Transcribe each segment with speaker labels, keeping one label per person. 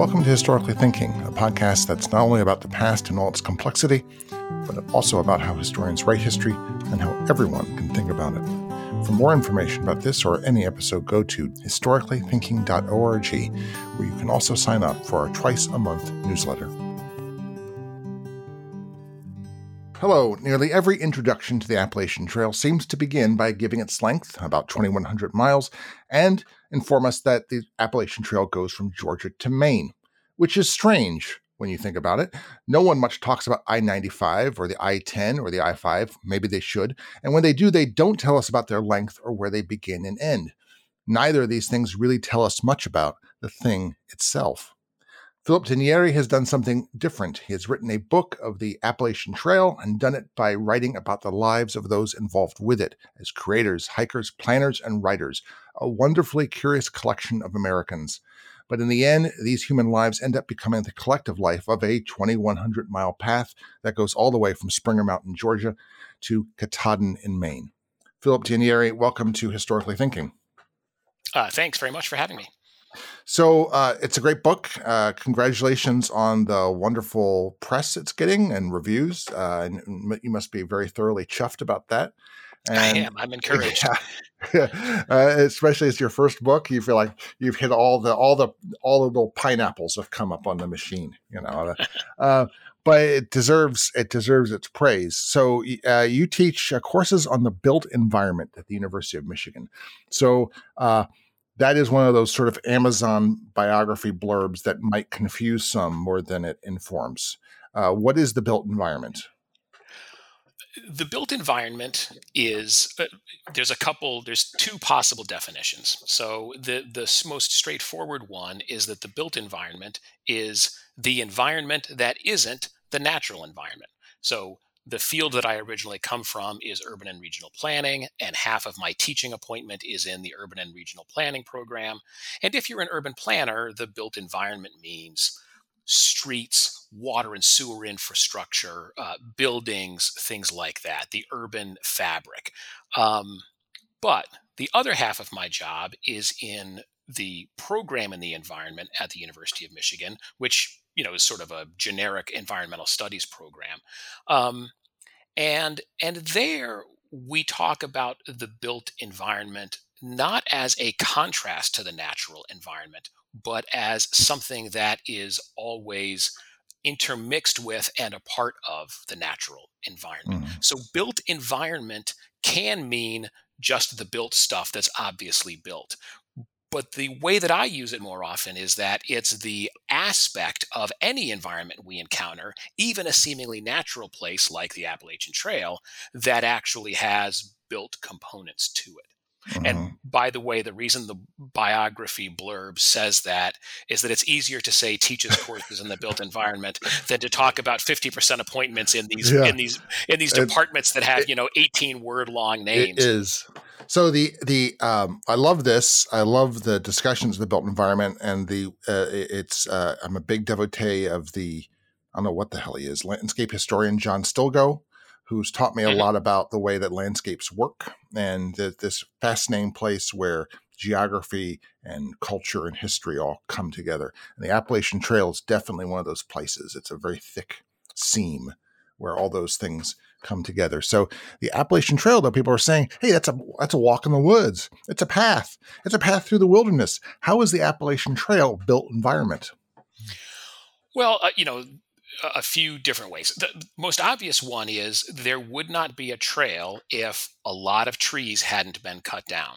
Speaker 1: Welcome to Historically Thinking, a podcast that's not only about the past and all its complexity, but also about how historians write history and how everyone can think about it. For more information about this or any episode, go to historicallythinking.org, where you can also sign up for our twice a month newsletter. Hello. Nearly every introduction to the Appalachian Trail seems to begin by giving its length, about 2,100 miles, and inform us that the Appalachian Trail goes from Georgia to Maine, which is strange when you think about it. No one much talks about I 95 or the I 10 or the I 5. Maybe they should. And when they do, they don't tell us about their length or where they begin and end. Neither of these things really tell us much about the thing itself. Philip D'Anieri has done something different. He has written a book of the Appalachian Trail and done it by writing about the lives of those involved with it as creators, hikers, planners, and writers, a wonderfully curious collection of Americans. But in the end, these human lives end up becoming the collective life of a 2,100 mile path that goes all the way from Springer Mountain, Georgia to Katahdin in Maine. Philip D'Anieri, welcome to Historically Thinking.
Speaker 2: Uh, thanks very much for having me.
Speaker 1: So uh, it's a great book. Uh, congratulations on the wonderful press it's getting and reviews. Uh, and you must be very thoroughly chuffed about that.
Speaker 2: And, I am. I'm encouraged.
Speaker 1: Yeah, uh, especially as your first book, you feel like you've hit all the all the all the little pineapples have come up on the machine. You know, uh, but it deserves it deserves its praise. So uh, you teach courses on the built environment at the University of Michigan. So that is one of those sort of Amazon biography blurbs that might confuse some more than it informs. Uh, what is the built environment?
Speaker 2: The built environment is uh, there's a couple there's two possible definitions. So the the most straightforward one is that the built environment is the environment that isn't the natural environment. So the field that I originally come from is urban and regional planning, and half of my teaching appointment is in the urban and regional planning program. And if you're an urban planner, the built environment means streets, water and sewer infrastructure, uh, buildings, things like that, the urban fabric. Um, but the other half of my job is in the program in the environment at the University of Michigan, which you know is sort of a generic environmental studies program um, and and there we talk about the built environment not as a contrast to the natural environment but as something that is always intermixed with and a part of the natural environment. Mm. So, built environment can mean just the built stuff that's obviously built. But the way that I use it more often is that it's the aspect of any environment we encounter, even a seemingly natural place like the Appalachian Trail, that actually has built components to it. Mm-hmm. And by the way, the reason the biography blurb says that is that it's easier to say teaches courses in the built environment than to talk about 50% appointments in these yeah. in these in these departments that have, it, you know, 18 word long names.
Speaker 1: It is. So the the um, I love this. I love the discussions of the built environment, and the uh, it's uh, I'm a big devotee of the I don't know what the hell he is landscape historian John Stilgoe, who's taught me a mm-hmm. lot about the way that landscapes work and this fascinating place where geography and culture and history all come together. And the Appalachian Trail is definitely one of those places. It's a very thick seam where all those things come together. So the Appalachian Trail, though, people are saying, "Hey, that's a that's a walk in the woods. It's a path. It's a path through the wilderness." How is the Appalachian Trail built environment?
Speaker 2: Well, uh, you know, a few different ways. The most obvious one is there would not be a trail if a lot of trees hadn't been cut down.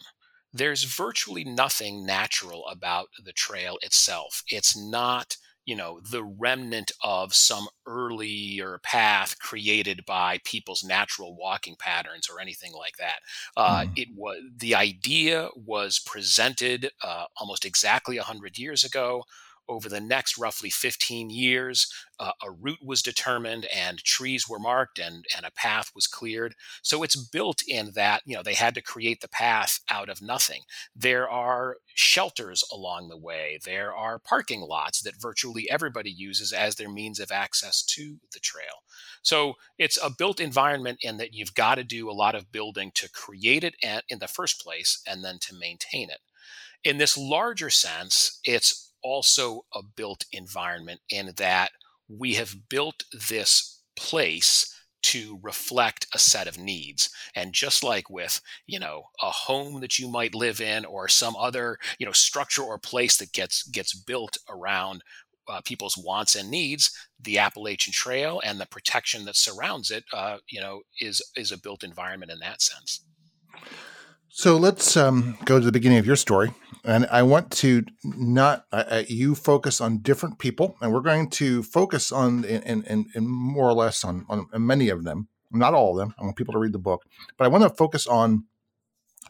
Speaker 2: There's virtually nothing natural about the trail itself. It's not you know the remnant of some earlier path created by people's natural walking patterns or anything like that uh, mm. it was the idea was presented uh, almost exactly 100 years ago over the next roughly 15 years, uh, a route was determined and trees were marked and, and a path was cleared. So it's built in that, you know, they had to create the path out of nothing. There are shelters along the way. There are parking lots that virtually everybody uses as their means of access to the trail. So it's a built environment in that you've got to do a lot of building to create it in the first place and then to maintain it. In this larger sense, it's also a built environment in that we have built this place to reflect a set of needs and just like with you know a home that you might live in or some other you know structure or place that gets gets built around uh, people's wants and needs the appalachian trail and the protection that surrounds it uh, you know is is a built environment in that sense
Speaker 1: so let's um, go to the beginning of your story. And I want to not, uh, you focus on different people, and we're going to focus on, and, and, more or less on, on many of them, not all of them. I want people to read the book, but I want to focus on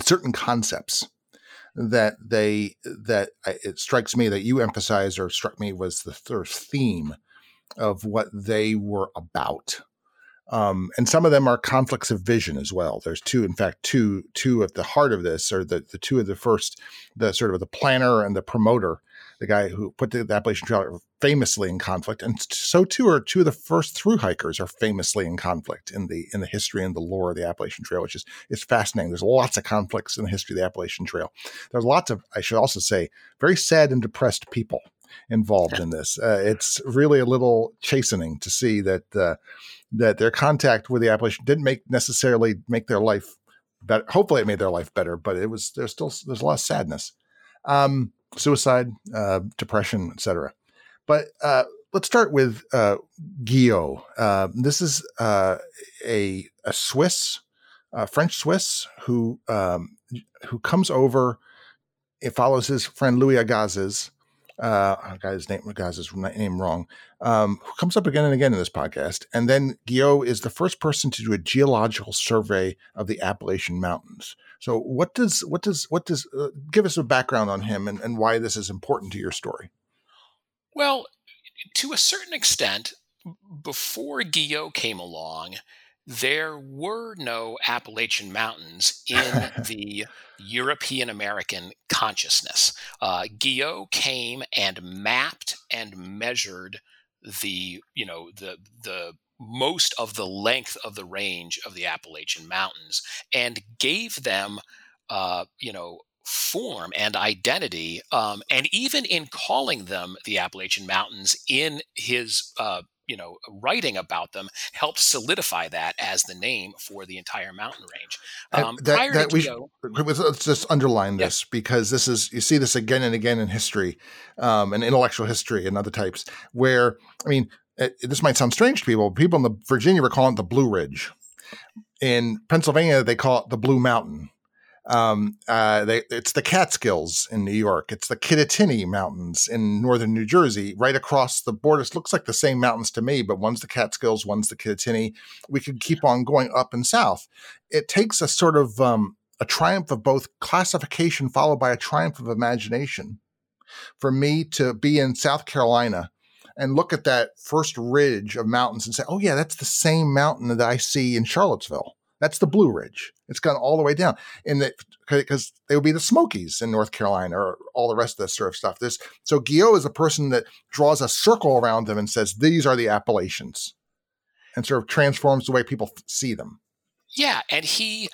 Speaker 1: certain concepts that they, that it strikes me that you emphasize or struck me was the first theme of what they were about um, and some of them are conflicts of vision as well. There's two, in fact, two two at the heart of this, or the, the two of the first, the sort of the planner and the promoter, the guy who put the, the Appalachian Trail famously in conflict, and so too are two of the first through hikers are famously in conflict in the in the history and the lore of the Appalachian Trail, which is is fascinating. There's lots of conflicts in the history of the Appalachian Trail. There's lots of, I should also say, very sad and depressed people involved in this. Uh, it's really a little chastening to see that. Uh, that their contact with the Appalachian didn't make necessarily make their life better. Hopefully, it made their life better, but it was there's still there's a lot of sadness, um, suicide, uh, depression, etc. But uh, let's start with uh, Guyot. Uh, this is uh, a a Swiss, French Swiss who um, who comes over. It follows his friend Louis Agassiz uh, his name, guys, his name wrong, um, who comes up again and again in this podcast. And then Guyot is the first person to do a geological survey of the Appalachian Mountains. So, what does what does what does uh, give us a background on him and, and why this is important to your story?
Speaker 2: Well, to a certain extent, before Guyot came along, there were no Appalachian Mountains in the European American consciousness. Uh, Guyot came and mapped and measured the, you know, the the most of the length of the range of the Appalachian Mountains and gave them, uh, you know, form and identity. Um, and even in calling them the Appalachian Mountains in his uh, you know writing about them helped solidify that as the name for the entire mountain range.
Speaker 1: Um, that, that we let's just underline this yeah. because this is you see this again and again in history, um, and intellectual history and other types where I mean it, this might sound strange to people. People in the Virginia were calling it the Blue Ridge. In Pennsylvania, they call it the Blue Mountain. Um, uh, they, it's the Catskills in New York. It's the Kittatinny Mountains in northern New Jersey, right across the border. It looks like the same mountains to me, but one's the Catskills, one's the Kittatinny. We could keep on going up and south. It takes a sort of um, a triumph of both classification followed by a triumph of imagination for me to be in South Carolina and look at that first ridge of mountains and say, oh, yeah, that's the same mountain that I see in Charlottesville that's the Blue Ridge. It's gone all the way down the because they would be the Smokies in North Carolina or all the rest of this sort of stuff. This so Guyot is a person that draws a circle around them and says these are the Appalachians, and sort of transforms the way people see them.
Speaker 2: Yeah, and he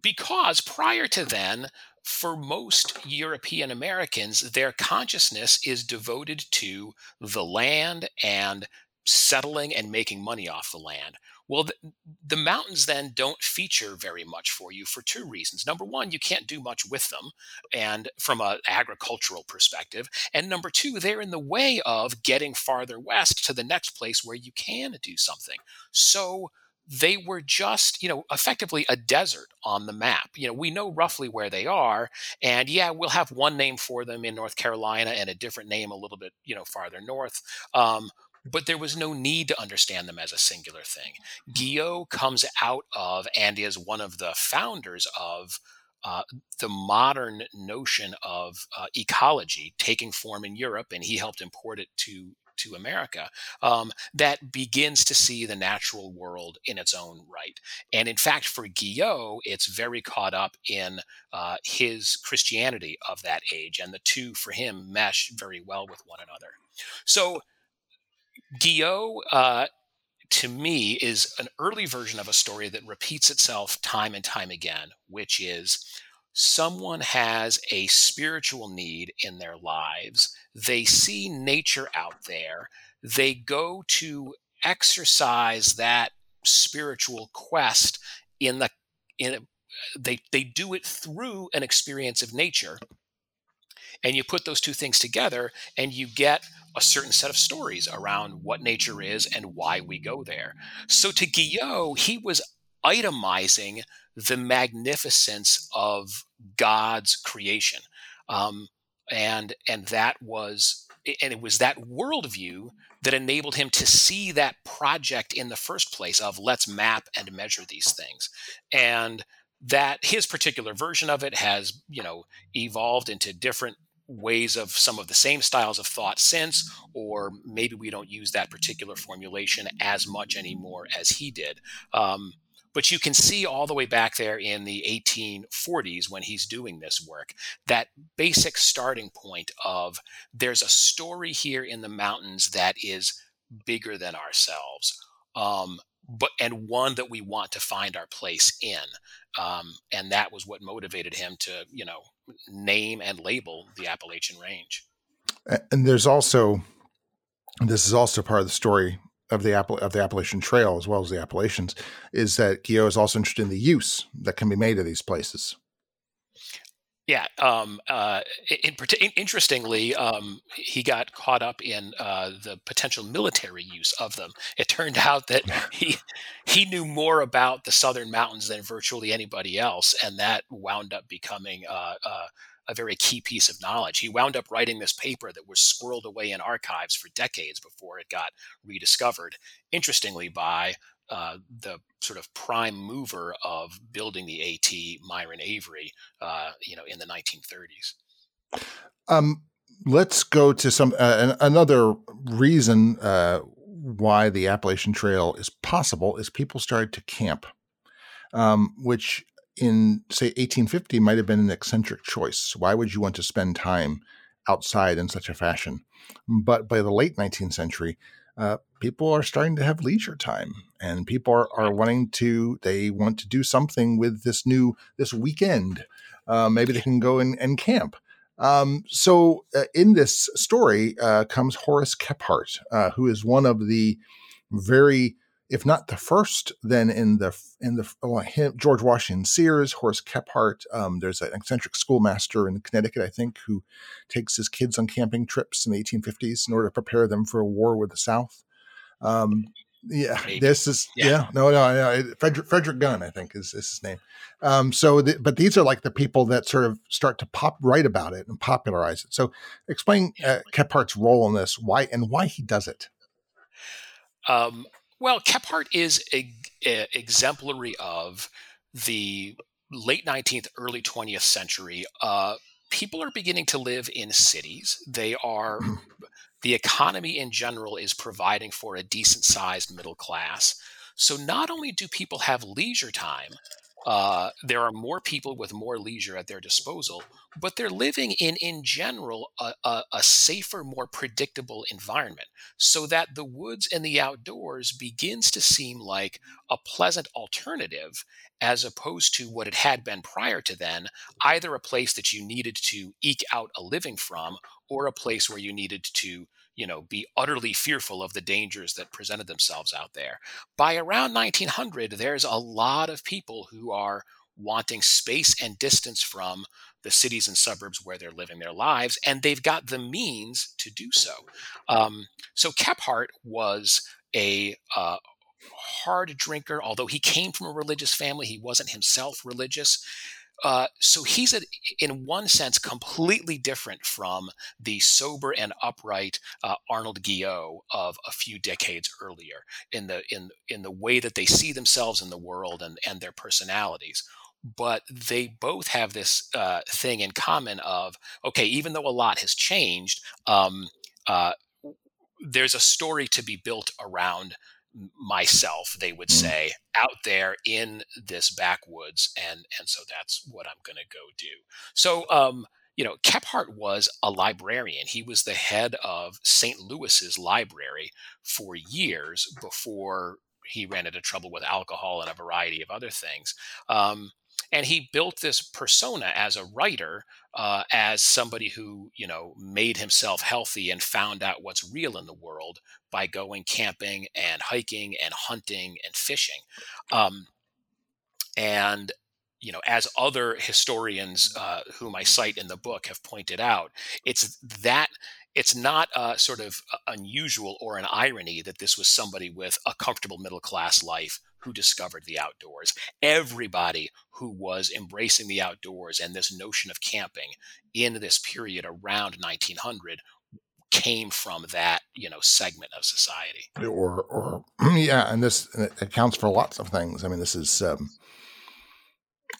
Speaker 2: because prior to then, for most European Americans, their consciousness is devoted to the land and settling and making money off the land. Well, the, the, mountains then don't feature very much for you for two reasons. Number one, you can't do much with them, and from an agricultural perspective. And number two, they're in the way of getting farther west to the next place where you can do something. So they were just, you know, effectively a desert on the map. You know, we know roughly where they are, and yeah, we'll have one name for them in North Carolina and a different name a little bit, you know, farther north. Um, but there was no need to understand them as a singular thing. Guyot comes out of and is one of the founders of uh, the modern notion of uh, ecology taking form in Europe, and he helped import it to to America. Um, that begins to see the natural world in its own right, and in fact, for Guyot, it's very caught up in uh, his Christianity of that age, and the two for him mesh very well with one another. So Guyot, uh, to me, is an early version of a story that repeats itself time and time again, which is someone has a spiritual need in their lives, they see nature out there, they go to exercise that spiritual quest in the in they they do it through an experience of nature. And you put those two things together and you get a certain set of stories around what nature is and why we go there. So to Guyot he was itemizing the magnificence of God's creation um, and and that was and it was that worldview that enabled him to see that project in the first place of let's map and measure these things. And that his particular version of it has you know evolved into different ways of some of the same styles of thought since or maybe we don't use that particular formulation as much anymore as he did. Um, but you can see all the way back there in the 1840s when he's doing this work that basic starting point of there's a story here in the mountains that is bigger than ourselves um, but and one that we want to find our place in. Um, and that was what motivated him to you know name and label the appalachian range
Speaker 1: and there's also this is also part of the story of the Apple of the Appalachian Trail as well as the Appalachians is that Guyot is also interested in the use that can be made of these places.
Speaker 2: Yeah. Um, uh, in, in, interestingly, um, he got caught up in uh, the potential military use of them. It turned out that he he knew more about the southern mountains than virtually anybody else, and that wound up becoming uh, uh a very key piece of knowledge. He wound up writing this paper that was squirreled away in archives for decades before it got rediscovered. Interestingly, by uh, the sort of prime mover of building the AT, Myron Avery, uh, you know, in the 1930s.
Speaker 1: Um, let's go to some uh, another reason uh, why the Appalachian Trail is possible is people started to camp, um, which in say 1850 might have been an eccentric choice. Why would you want to spend time outside in such a fashion? But by the late 19th century, uh, people are starting to have leisure time and people are, are wanting to they want to do something with this new this weekend uh, maybe they can go and, and camp um, so uh, in this story uh, comes horace kephart uh, who is one of the very if not the first, then in the in the well, him, George Washington Sears, Horace Kephart. Um, there's an eccentric schoolmaster in Connecticut, I think, who takes his kids on camping trips in the 1850s in order to prepare them for a war with the South. Um, yeah, Maybe. this is yeah. yeah. no, no, no. Frederick Frederick Gunn, I think, is, is his name. Um, so, the, but these are like the people that sort of start to pop write about it and popularize it. So, explain uh, Kephart's role in this, why and why he does it.
Speaker 2: Um, well, Kephart is a, a, exemplary of the late 19th, early 20th century. Uh, people are beginning to live in cities. They are, mm-hmm. the economy in general is providing for a decent sized middle class. So not only do people have leisure time, uh, there are more people with more leisure at their disposal, but they're living in, in general, a, a, a, safer, more predictable environment, so that the woods and the outdoors begins to seem like a pleasant alternative as opposed to what it had been prior to then, either a place that you needed to eke out a living from, or a place where you needed to you know be utterly fearful of the dangers that presented themselves out there. By around 1900 there's a lot of people who are wanting space and distance from the cities and suburbs where they're living their lives and they've got the means to do so. Um, so kephart was a uh, hard drinker although he came from a religious family he wasn't himself religious uh, so he's a, in one sense completely different from the sober and upright uh, Arnold Guyot of a few decades earlier in the in in the way that they see themselves in the world and and their personalities. But they both have this uh, thing in common of okay, even though a lot has changed, um, uh, there's a story to be built around myself they would mm. say out there in this backwoods and and so that's what i'm going to go do. So um you know kephart was a librarian. He was the head of st louis's library for years before he ran into trouble with alcohol and a variety of other things. Um, and he built this persona as a writer uh, as somebody who you know made himself healthy and found out what's real in the world by going camping and hiking and hunting and fishing. Um, and you know as other historians uh, whom i cite in the book have pointed out it's that it's not a sort of unusual or an irony that this was somebody with a comfortable middle class life who discovered the outdoors. Everybody who was embracing the outdoors and this notion of camping in this period around 1900 came from that you know segment of society.
Speaker 1: Or or yeah and this accounts for lots of things. I mean this is um,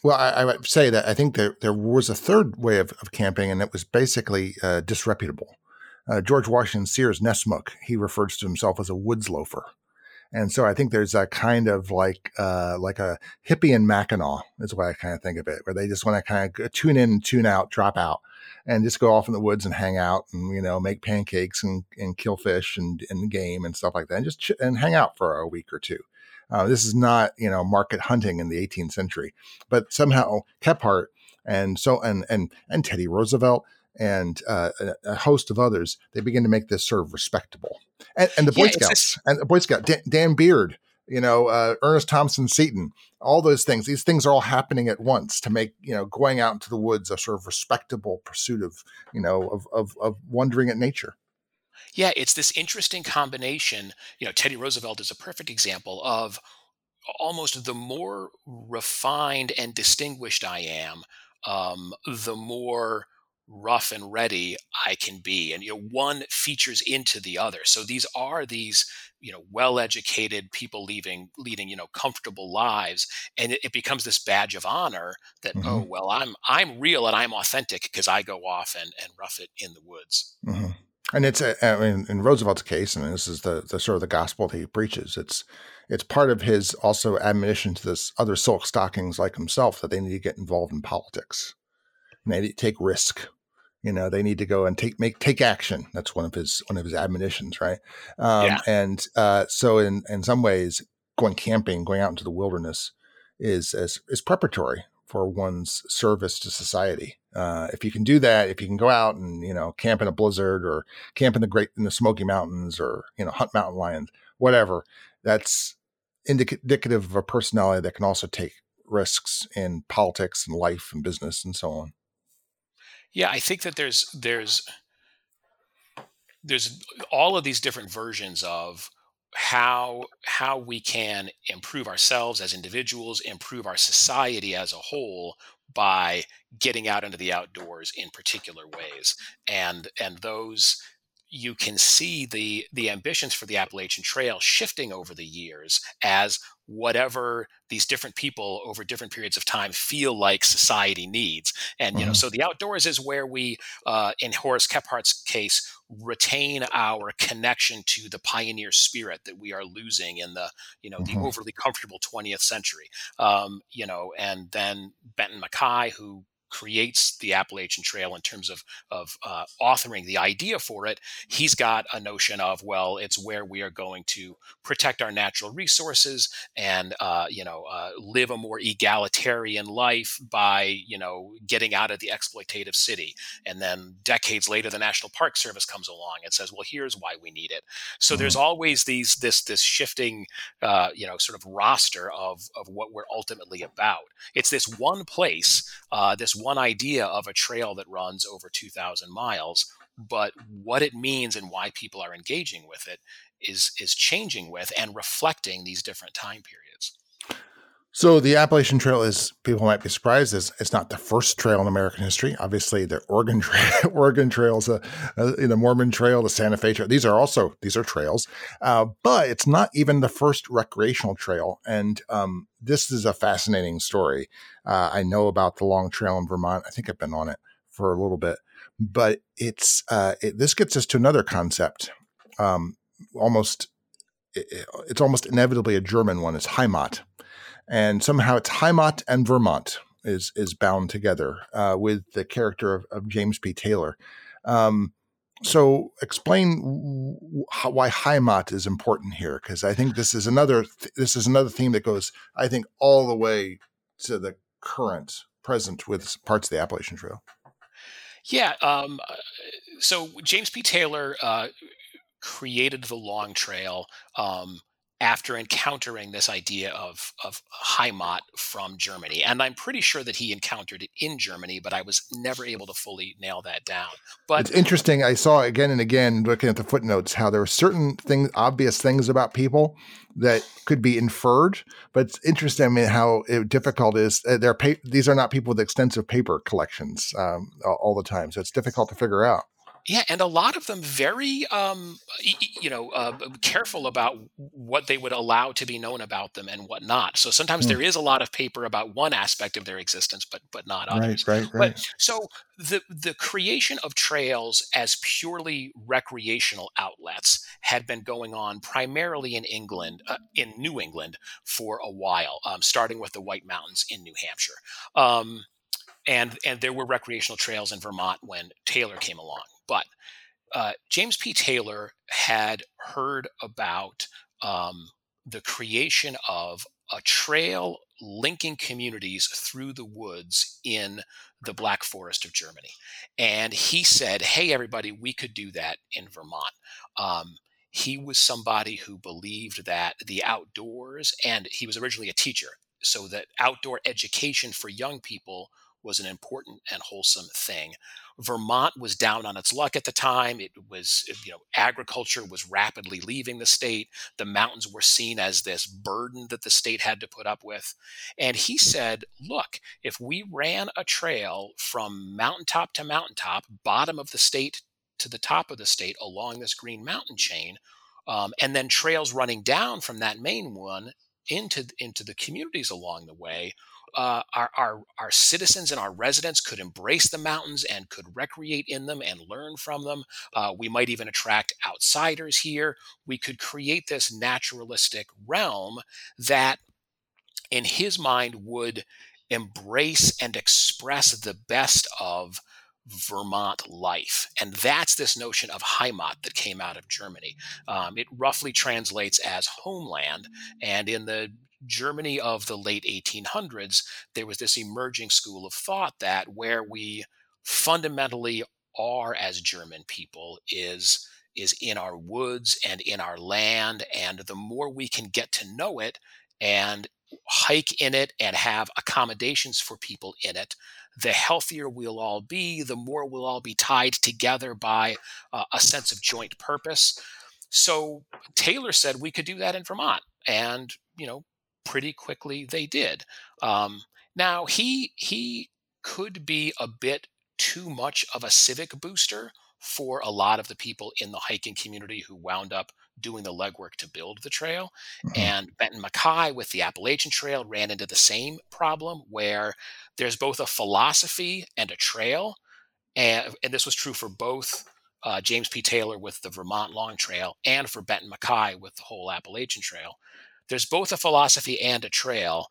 Speaker 1: well I, I, would say that i think there, there was a third way of, of camping and it was basically uh, disreputable. Uh, george washington sears Nessmuk he refers to himself as a woods loafer and so I think there's a kind of like uh, like a hippie and Mackinac is what I kind of think of it, where they just want to kind of tune in, tune out, drop out, and just go off in the woods and hang out and you know make pancakes and, and kill fish and, and game and stuff like that, and just ch- and hang out for a week or two. Uh, this is not you know market hunting in the 18th century, but somehow Kephart and so and and and Teddy Roosevelt and uh, a, host of others, they begin to make this sort of respectable. And, and the Boy yeah, Scouts and the Boy Scout Dan, Dan Beard, you know, uh, Ernest Thompson Seton, all those things. These things are all happening at once to make you know going out into the woods a sort of respectable pursuit of you know of of, of wondering at nature.
Speaker 2: Yeah, it's this interesting combination. You know, Teddy Roosevelt is a perfect example of almost the more refined and distinguished I am, um, the more rough and ready I can be. And, you know, one features into the other. So these are these, you know, well-educated people leaving, leading, you know, comfortable lives. And it, it becomes this badge of honor that, oh, mm-hmm. oh, well, I'm, I'm real and I'm authentic because I go off and, and rough it in the woods.
Speaker 1: Mm-hmm. And it's, a, I mean, in Roosevelt's case, and this is the, the sort of the gospel that he preaches. It's, it's part of his also admonition to this other silk stockings like himself that they need to get involved in politics. And they take risk you know they need to go and take make take action. That's one of his one of his admonitions right? Um, yeah. and uh, so in in some ways going camping going out into the wilderness is is, is preparatory for one's service to society. Uh, if you can do that if you can go out and you know camp in a blizzard or camp in the great in the smoky mountains or you know hunt mountain lions whatever that's indicative of a personality that can also take risks in politics and life and business and so on
Speaker 2: yeah, I think that there's there's there's all of these different versions of how how we can improve ourselves as individuals, improve our society as a whole by getting out into the outdoors in particular ways. And and those you can see the the ambitions for the Appalachian Trail shifting over the years as whatever these different people over different periods of time feel like society needs. And you mm-hmm. know, so the outdoors is where we, uh, in Horace Kephart's case, retain our connection to the pioneer spirit that we are losing in the you know mm-hmm. the overly comfortable 20th century. Um, you know, and then Benton MacKaye, who creates the Appalachian Trail in terms of of uh, authoring the idea for it, he's got a notion of well, it's where we are going to protect our natural resources and uh, you know uh, live a more egalitarian life by you know getting out of the exploitative city. And then decades later, the National Park Service comes along and says, well, here's why we need it. So mm-hmm. there's always these this this shifting uh, you know sort of roster of of what we're ultimately about. It's this one place, uh, this one idea of a trail that runs over 2,000 miles, but what it means and why people are engaging with it is is changing with and reflecting these different time periods.
Speaker 1: So the Appalachian Trail is people might be surprised is it's not the first trail in American history. Obviously, the Oregon Trail, Oregon Trails, uh, uh, the Mormon Trail, the Santa Fe Trail. These are also these are trails, uh, but it's not even the first recreational trail. And um, this is a fascinating story. Uh, I know about the Long Trail in Vermont. I think I've been on it for a little bit, but it's uh, it, this gets us to another concept. Um, almost, it, it's almost inevitably a German one. It's Heimat and somehow it's Heimat and Vermont is is bound together uh, with the character of, of James P. Taylor. Um, so explain why Heimat is important here, because I think this is another th- this is another theme that goes, I think, all the way to the current, present with parts of the Appalachian Trail?
Speaker 2: Yeah. Um, uh, so James P. Taylor uh, created the Long Trail um, after encountering this idea of of Heimat from Germany, and I'm pretty sure that he encountered it in Germany, but I was never able to fully nail that down. But
Speaker 1: it's interesting. I saw again and again looking at the footnotes how there were certain things, obvious things about people that could be inferred, but it's interesting. I mean, how difficult it is. Uh, they're pa- these are not people with extensive paper collections um, all the time, so it's difficult to figure out.
Speaker 2: Yeah, and a lot of them very, um, you know, uh, careful about what they would allow to be known about them and what not. So sometimes hmm. there is a lot of paper about one aspect of their existence, but but not others.
Speaker 1: Right, right, right.
Speaker 2: But so the the creation of trails as purely recreational outlets had been going on primarily in England, uh, in New England, for a while, um, starting with the White Mountains in New Hampshire. Um, and and there were recreational trails in Vermont when Taylor came along. But uh, James P. Taylor had heard about um, the creation of a trail linking communities through the woods in the Black Forest of Germany. And he said, Hey, everybody, we could do that in Vermont. Um, he was somebody who believed that the outdoors, and he was originally a teacher, so that outdoor education for young people was an important and wholesome thing. Vermont was down on its luck at the time. It was, you know, agriculture was rapidly leaving the state. The mountains were seen as this burden that the state had to put up with. And he said, look, if we ran a trail from mountaintop to mountaintop, bottom of the state to the top of the state along this Green Mountain chain, um, and then trails running down from that main one into into the communities along the way uh, our, our, our citizens and our residents could embrace the mountains and could recreate in them and learn from them. Uh, we might even attract outsiders here. We could create this naturalistic realm that, in his mind, would embrace and express the best of Vermont life. And that's this notion of Heimat that came out of Germany. Um, it roughly translates as homeland. And in the Germany of the late 1800s, there was this emerging school of thought that where we fundamentally are as German people is is in our woods and in our land and the more we can get to know it and hike in it and have accommodations for people in it the healthier we'll all be the more we'll all be tied together by uh, a sense of joint purpose. So taylor said we could do that in vermont and you know pretty quickly they did. Um, now he he could be a bit too much of a civic booster for a lot of the people in the hiking community who wound up doing the legwork to build the trail. Mm-hmm. And Benton MacKaye with the Appalachian Trail ran into the same problem where there's both a philosophy and a trail. And, and this was true for both uh, James P. Taylor with the Vermont Long Trail and for Benton MacKaye with the whole Appalachian Trail there's both a philosophy and a trail.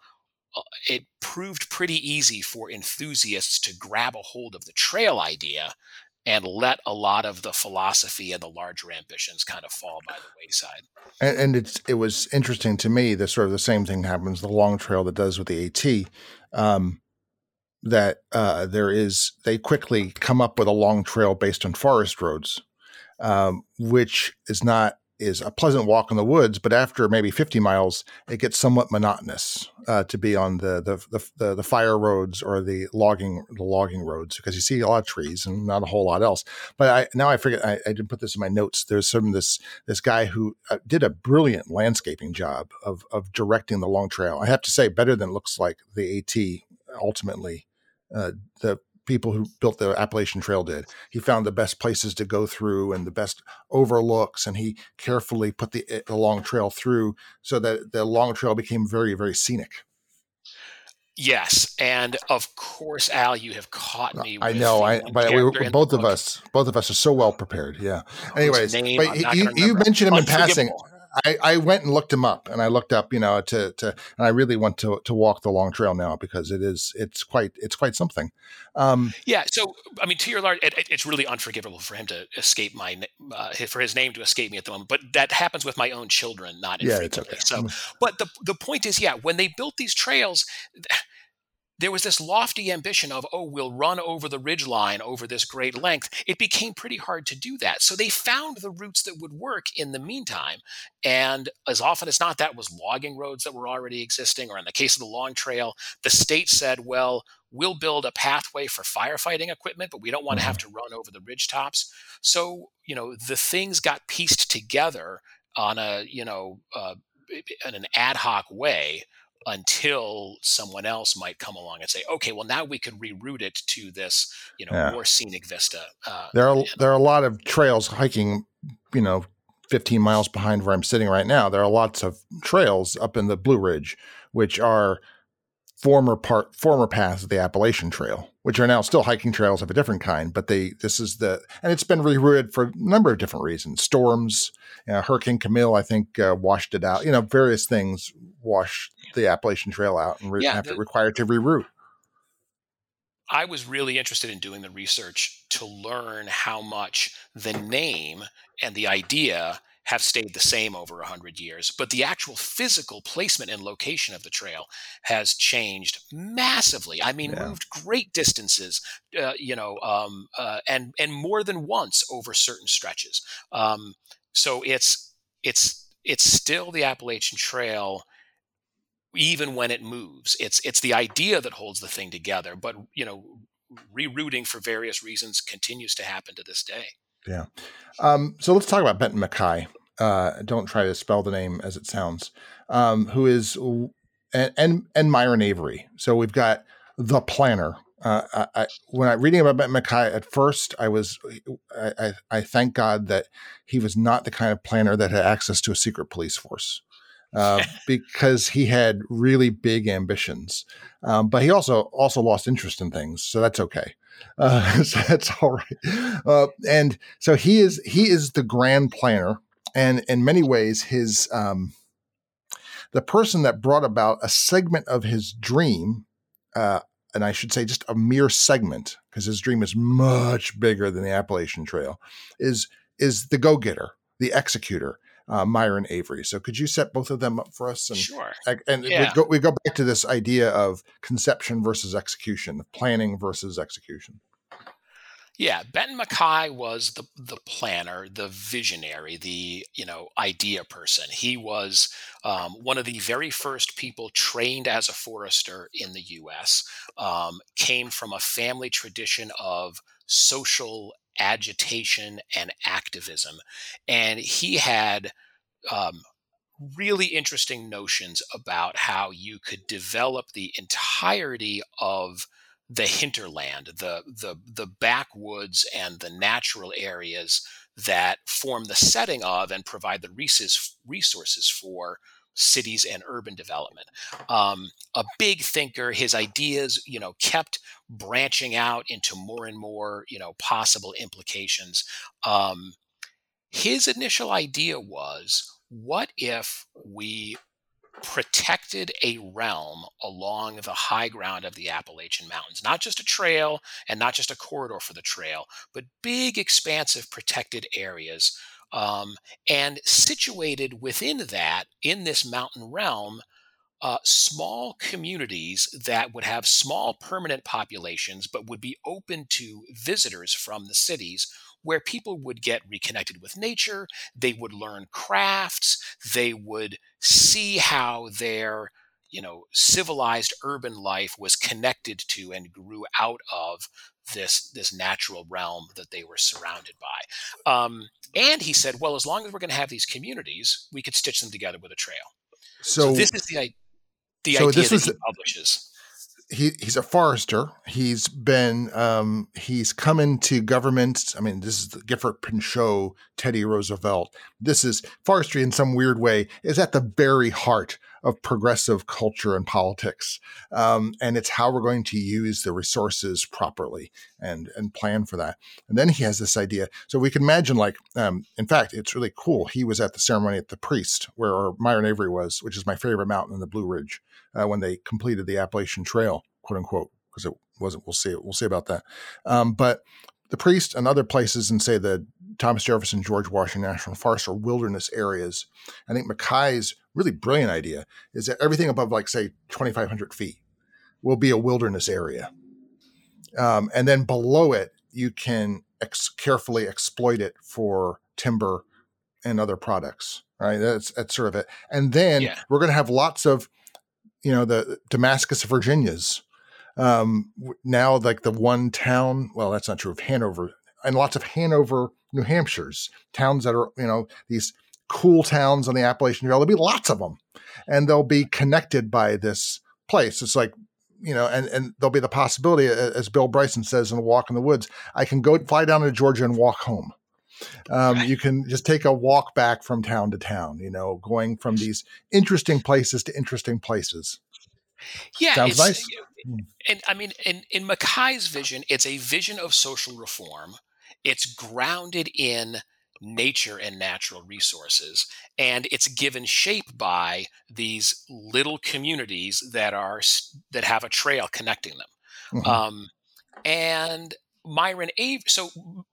Speaker 2: Uh, it proved pretty easy for enthusiasts to grab a hold of the trail idea and let a lot of the philosophy and the larger ambitions kind of fall by the wayside.
Speaker 1: And, and it's it was interesting to me that sort of the same thing happens the long trail that does with the AT. Um, that uh, there is they quickly come up with a long trail based on forest roads, um, which is not is a pleasant walk in the woods, but after maybe 50 miles, it gets somewhat monotonous uh, to be on the, the the, the fire roads or the logging the logging roads because you see a lot of trees and not a whole lot else. But I now I forget I, I didn't put this in my notes. There's some this this guy who uh, did a brilliant landscaping job of of directing the long trail. I have to say, better than looks like the AT ultimately. Uh, the people who built the Appalachian Trail did. He found the best places to go through and the best overlooks, and he carefully put the, eh, the long trail through so that the long trail became very, very scenic.
Speaker 2: Yes, and of course, Al, you have caught me.
Speaker 1: I know, I but we, both of us, both of us are so well prepared. Yeah. Anyways, but you, you mentioned him in passing. I, I went and looked him up, and I looked up, you know, to to, and I really want to to walk the long trail now because it is it's quite it's quite something.
Speaker 2: Um, yeah. So I mean, to your large, it, it's really unforgivable for him to escape my uh, for his name to escape me at the moment. But that happens with my own children, not infrequently. Yeah, okay. So, mm. but the the point is, yeah, when they built these trails there was this lofty ambition of, oh, we'll run over the ridge line over this great length. It became pretty hard to do that. So they found the routes that would work in the meantime. And as often as not, that was logging roads that were already existing. Or in the case of the Long Trail, the state said, well, we'll build a pathway for firefighting equipment, but we don't want to have mm-hmm. to run over the ridge tops. So, you know, the things got pieced together on a, you know, uh, in an ad hoc way until someone else might come along and say, okay, well now we could reroute it to this, you know, yeah. more scenic vista.
Speaker 1: Uh, there are there are a lot of trails hiking, you know, 15 miles behind where I'm sitting right now. There are lots of trails up in the Blue Ridge, which are former part former paths of the Appalachian Trail, which are now still hiking trails of a different kind. But they this is the and it's been rerouted for a number of different reasons. Storms, uh, Hurricane Camille, I think, uh, washed it out. You know, various things washed the Appalachian Trail out and re- yeah, have the, to require to reroute.
Speaker 2: I was really interested in doing the research to learn how much the name and the idea have stayed the same over 100 years, but the actual physical placement and location of the trail has changed massively. I mean, yeah. moved great distances, uh, you know, um, uh, and and more than once over certain stretches. Um, so it's it's it's still the Appalachian Trail even when it moves. It's it's the idea that holds the thing together, but you know, rerouting for various reasons continues to happen to this day.
Speaker 1: Yeah. Um, so let's talk about Benton MacKaye. Uh, don't try to spell the name as it sounds. Um, who is and, and Myron Avery. So we've got the planner. Uh, I, when I reading about MacKaye at first, I was I, I, I thank God that he was not the kind of planner that had access to a secret police force. Uh, because he had really big ambitions. Um, but he also also lost interest in things, so that's okay. Uh, so that's all right. Uh, and so he is he is the grand planner, and in many ways, his um, the person that brought about a segment of his dream. Uh, and I should say just a mere segment, because his dream is much bigger than the Appalachian Trail, is is the go getter, the executor, uh, Myron Avery. So could you set both of them up for us?
Speaker 2: And, sure.
Speaker 1: And yeah. we, go, we go back to this idea of conception versus execution, planning versus execution.
Speaker 2: Yeah, Benton MacKaye was the the planner, the visionary, the you know idea person. He was um, one of the very first people trained as a forester in the U.S. Um, came from a family tradition of social agitation and activism. And he had um, really interesting notions about how you could develop the entirety of the hinterland, the the the backwoods and the natural areas that form the setting of and provide the resources for cities and urban development. Um, a big thinker, his ideas, you know, kept branching out into more and more, you know, possible implications. Um, his initial idea was, what if we protected a realm along the high ground of the Appalachian Mountains, not just a trail and not just a corridor for the trail, but big, expansive protected areas um, and situated within that, in this mountain realm, uh, small communities that would have small permanent populations but would be open to visitors from the cities where people would get reconnected with nature they would learn crafts they would see how their you know civilized urban life was connected to and grew out of this this natural realm that they were surrounded by. Um, and he said, well, as long as we're going to have these communities, we could stitch them together with a trail. So, so this is the the so idea that he publishes.
Speaker 1: He, he's a forester. He's been um, he's come into government. I mean, this is the Gifford Pinchot, Teddy Roosevelt. This is forestry in some weird way is at the very heart of progressive culture and politics. Um, and it's how we're going to use the resources properly and, and plan for that. And then he has this idea. So we can imagine, like, um, in fact, it's really cool. He was at the ceremony at the Priest, where Myron Avery was, which is my favorite mountain in the Blue Ridge, uh, when they completed the Appalachian Trail, quote unquote, because it wasn't. We'll see. We'll see about that. Um, but the Priest and other places in, say, the Thomas Jefferson, George Washington National Forest or wilderness areas. I think MacKaye's really brilliant idea is that everything above, like, say, 2,500 feet will be a wilderness area. Um, and then below it, you can ex- carefully exploit it for timber and other products. Right. That's, that's sort of it. And then yeah. we're going to have lots of, you know, the Damascus, Virginias. Um, now, like the one town, well, that's not true of Hanover, and lots of Hanover, New Hampshire's towns that are, you know, these cool towns on the Appalachian Trail. There'll be lots of them, and they'll be connected by this place. It's like you know, and and there'll be the possibility, as Bill Bryson says in a Walk in the Woods, I can go fly down to Georgia and walk home. Um, you can just take a walk back from town to town. You know, going from these interesting places to interesting places.
Speaker 2: Yeah,
Speaker 1: sounds nice.
Speaker 2: Hmm. And I mean, in in MacKaye's vision, it's a vision of social reform. It's grounded in nature and natural resources and it's given shape by these little communities that are that have a trail connecting them mm-hmm. um, and myron avery so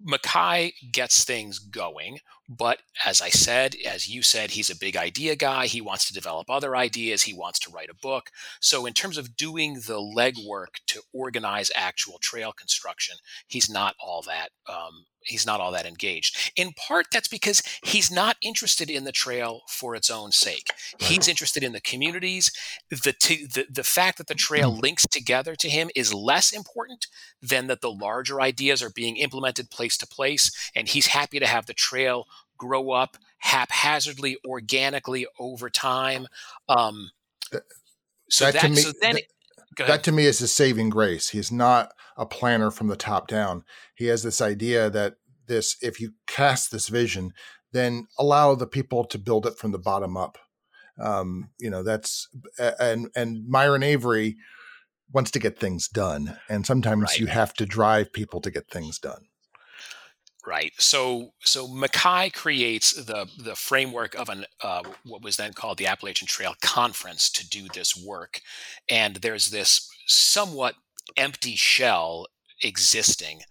Speaker 2: MacKaye gets things going but as I said, as you said, he's a big idea guy. He wants to develop other ideas. He wants to write a book. So, in terms of doing the legwork to organize actual trail construction, he's not all that. Um, he's not all that engaged. In part, that's because he's not interested in the trail for its own sake. He's interested in the communities. The, t- the the fact that the trail mm. links together to him is less important than that the larger ideas are being implemented place to place, and he's happy to have the trail grow up haphazardly, organically over time. Um, so that, that me, so then.
Speaker 1: That, that to me is his saving grace. He's not a planner from the top down. He has this idea that this, if you cast this vision, then allow the people to build it from the bottom up. Um, you know, that's and and Myron Avery wants to get things done, and sometimes right. you have to drive people to get things done
Speaker 2: right? So so MacKaye creates the the framework of an uh, what was then called the Appalachian Trail Conference to do this work, and there's this somewhat empty shell existing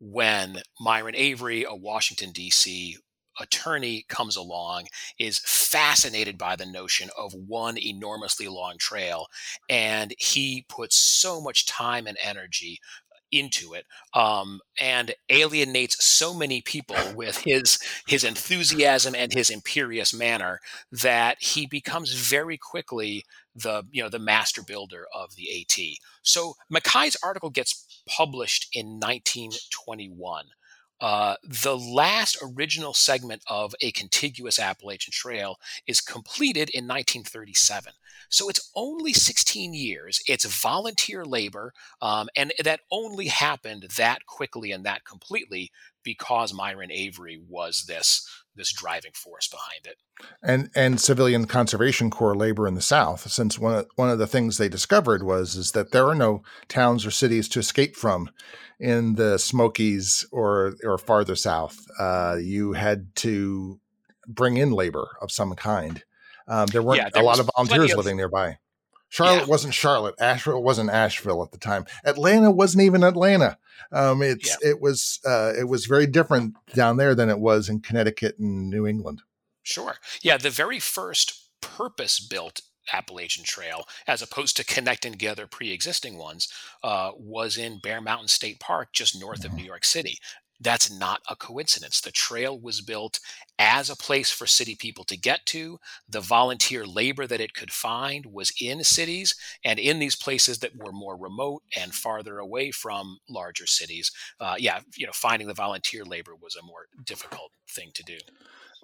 Speaker 2: when Myron Avery, a Washington D.C. attorney, comes along, is fascinated by the notion of one enormously long trail, and he puts so much time and energy into it um, and alienates so many people with his his enthusiasm and his imperious manner that he becomes very quickly the you know the master builder of the AT. So MacKaye's article gets published in 1921. Uh, the last original segment of a contiguous Appalachian Trail is completed in 1937. So it's only 16 years. It's volunteer labor, um, and that only happened that quickly and that completely because Myron Avery was this this driving force behind it.
Speaker 1: And and civilian conservation corps labor in the South, since one of, one of the things they discovered was is that there are no towns or cities to escape from in the Smokies or or farther south. Uh, you had to bring in labor of some kind. Um, there weren't yeah, there a lot of volunteers living nearby. Charlotte yeah. wasn't Charlotte. Asheville wasn't Asheville at the time. Atlanta wasn't even Atlanta. Um, it's yeah. it was uh, it was very different down there than it was in Connecticut and New England.
Speaker 2: Sure. Yeah, the very first purpose built Appalachian Trail, as opposed to connecting together pre existing ones, uh, was in Bear Mountain State Park, just north of mm-hmm. New York City. That's not a coincidence. The trail was built as a place for city people to get to. The volunteer labor that it could find was in cities and in these places that were more remote and farther away from larger cities. Uh, yeah, you know, finding the volunteer labor was a more difficult thing to do.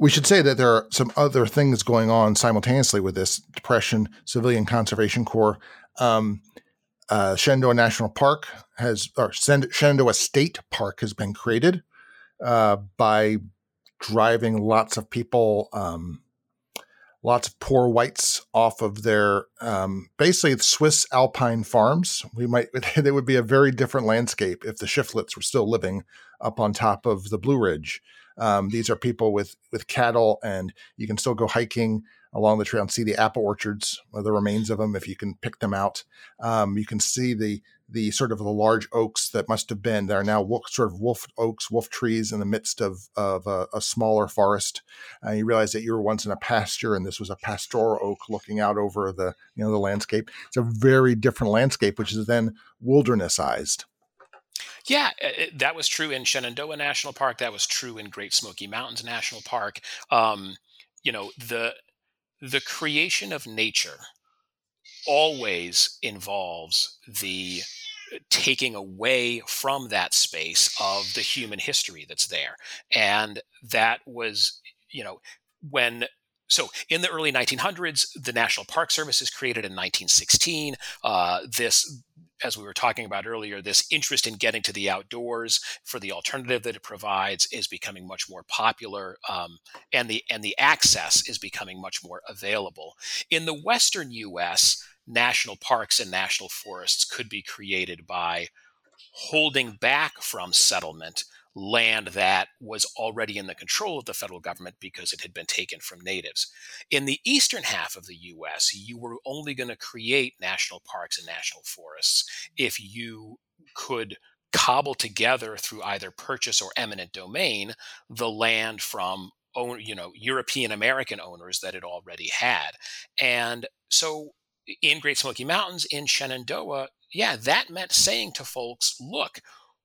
Speaker 1: We should say that there are some other things going on simultaneously with this Depression Civilian Conservation Corps. Um, uh, Shenandoah National Park has, or Shenandoah State Park has been created uh, by driving lots of people, um, lots of poor whites off of their um, basically Swiss alpine farms. We might, it would be a very different landscape if the Shiflets were still living up on top of the Blue Ridge. Um, these are people with with cattle, and you can still go hiking along the trail and see the apple orchards, or the remains of them, if you can pick them out. Um, you can see the the sort of the large oaks that must have been there are now wolf, sort of wolf oaks, wolf trees in the midst of of a, a smaller forest. Uh, you realize that you were once in a pasture, and this was a pastoral oak looking out over the you know the landscape. It's a very different landscape, which is then wildernessized.
Speaker 2: Yeah, it, that was true in Shenandoah National Park. That was true in Great Smoky Mountains National Park. Um, you know the the creation of nature always involves the taking away from that space of the human history that's there. And that was, you know, when so in the early 1900s, the National Park Service is created in 1916. Uh, this as we were talking about earlier, this interest in getting to the outdoors for the alternative that it provides is becoming much more popular, um, and the and the access is becoming much more available. In the Western U.S., national parks and national forests could be created by holding back from settlement land that was already in the control of the federal government because it had been taken from natives. In the eastern half of the US, you were only going to create national parks and national forests if you could cobble together through either purchase or eminent domain the land from you know European American owners that it already had. And so in Great Smoky Mountains, in Shenandoah, yeah, that meant saying to folks, look,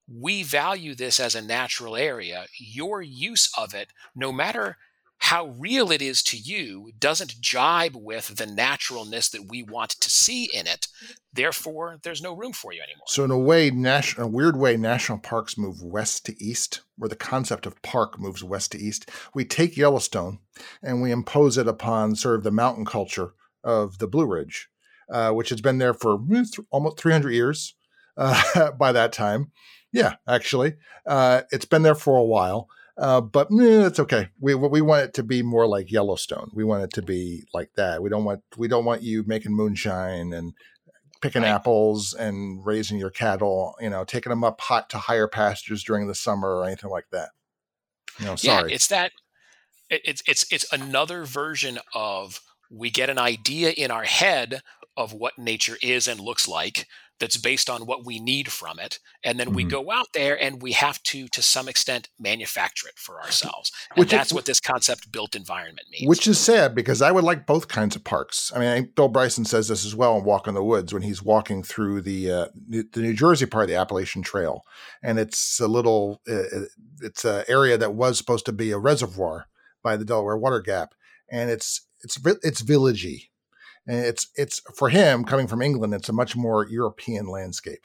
Speaker 2: we value this as a natural area. Your use of it, no matter how real it is to you, doesn't jibe with the naturalness that we want to see in it. Therefore, there's no room for you anymore.
Speaker 1: So, in a way, national, a weird way, national parks move west to east, where the concept of park moves west to east. We take Yellowstone and we impose it upon sort of the mountain culture of the Blue Ridge uh, which has been there for mm, almost 300 years uh, by that time. Yeah, actually, uh, it's been there for a while. Uh, but mm, it's okay. We we want it to be more like Yellowstone. We want it to be like that. We don't want we don't want you making moonshine and picking right. apples and raising your cattle. You know, taking them up hot to higher pastures during the summer or anything like that. You know, sorry.
Speaker 2: Yeah, it's that. It's it's it's another version of we get an idea in our head of what nature is and looks like that's based on what we need from it and then mm-hmm. we go out there and we have to to some extent manufacture it for ourselves and which that's is, what this concept built environment means.
Speaker 1: Which is sad because i would like both kinds of parks. I mean bill bryson says this as well in walk in the woods when he's walking through the uh, the new jersey part of the appalachian trail and it's a little uh, uh it's an area that was supposed to be a reservoir by the delaware water gap and it's it's it's villagey and it's it's for him coming from England. It's a much more European landscape,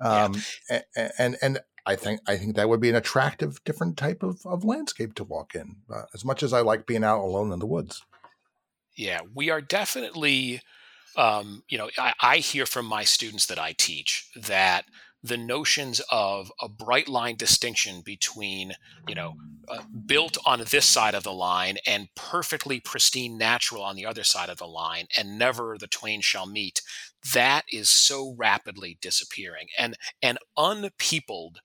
Speaker 1: um, yeah. and, and, and I think I think that would be an attractive, different type of, of landscape to walk in. Uh, as much as I like being out alone in the woods.
Speaker 2: Yeah, we are definitely. Um, you know, I, I hear from my students that I teach that the notions of a bright line distinction between, you know, uh, built on this side of the line and perfectly pristine natural on the other side of the line, and never the twain shall meet, that is so rapidly disappearing. And an unpeopled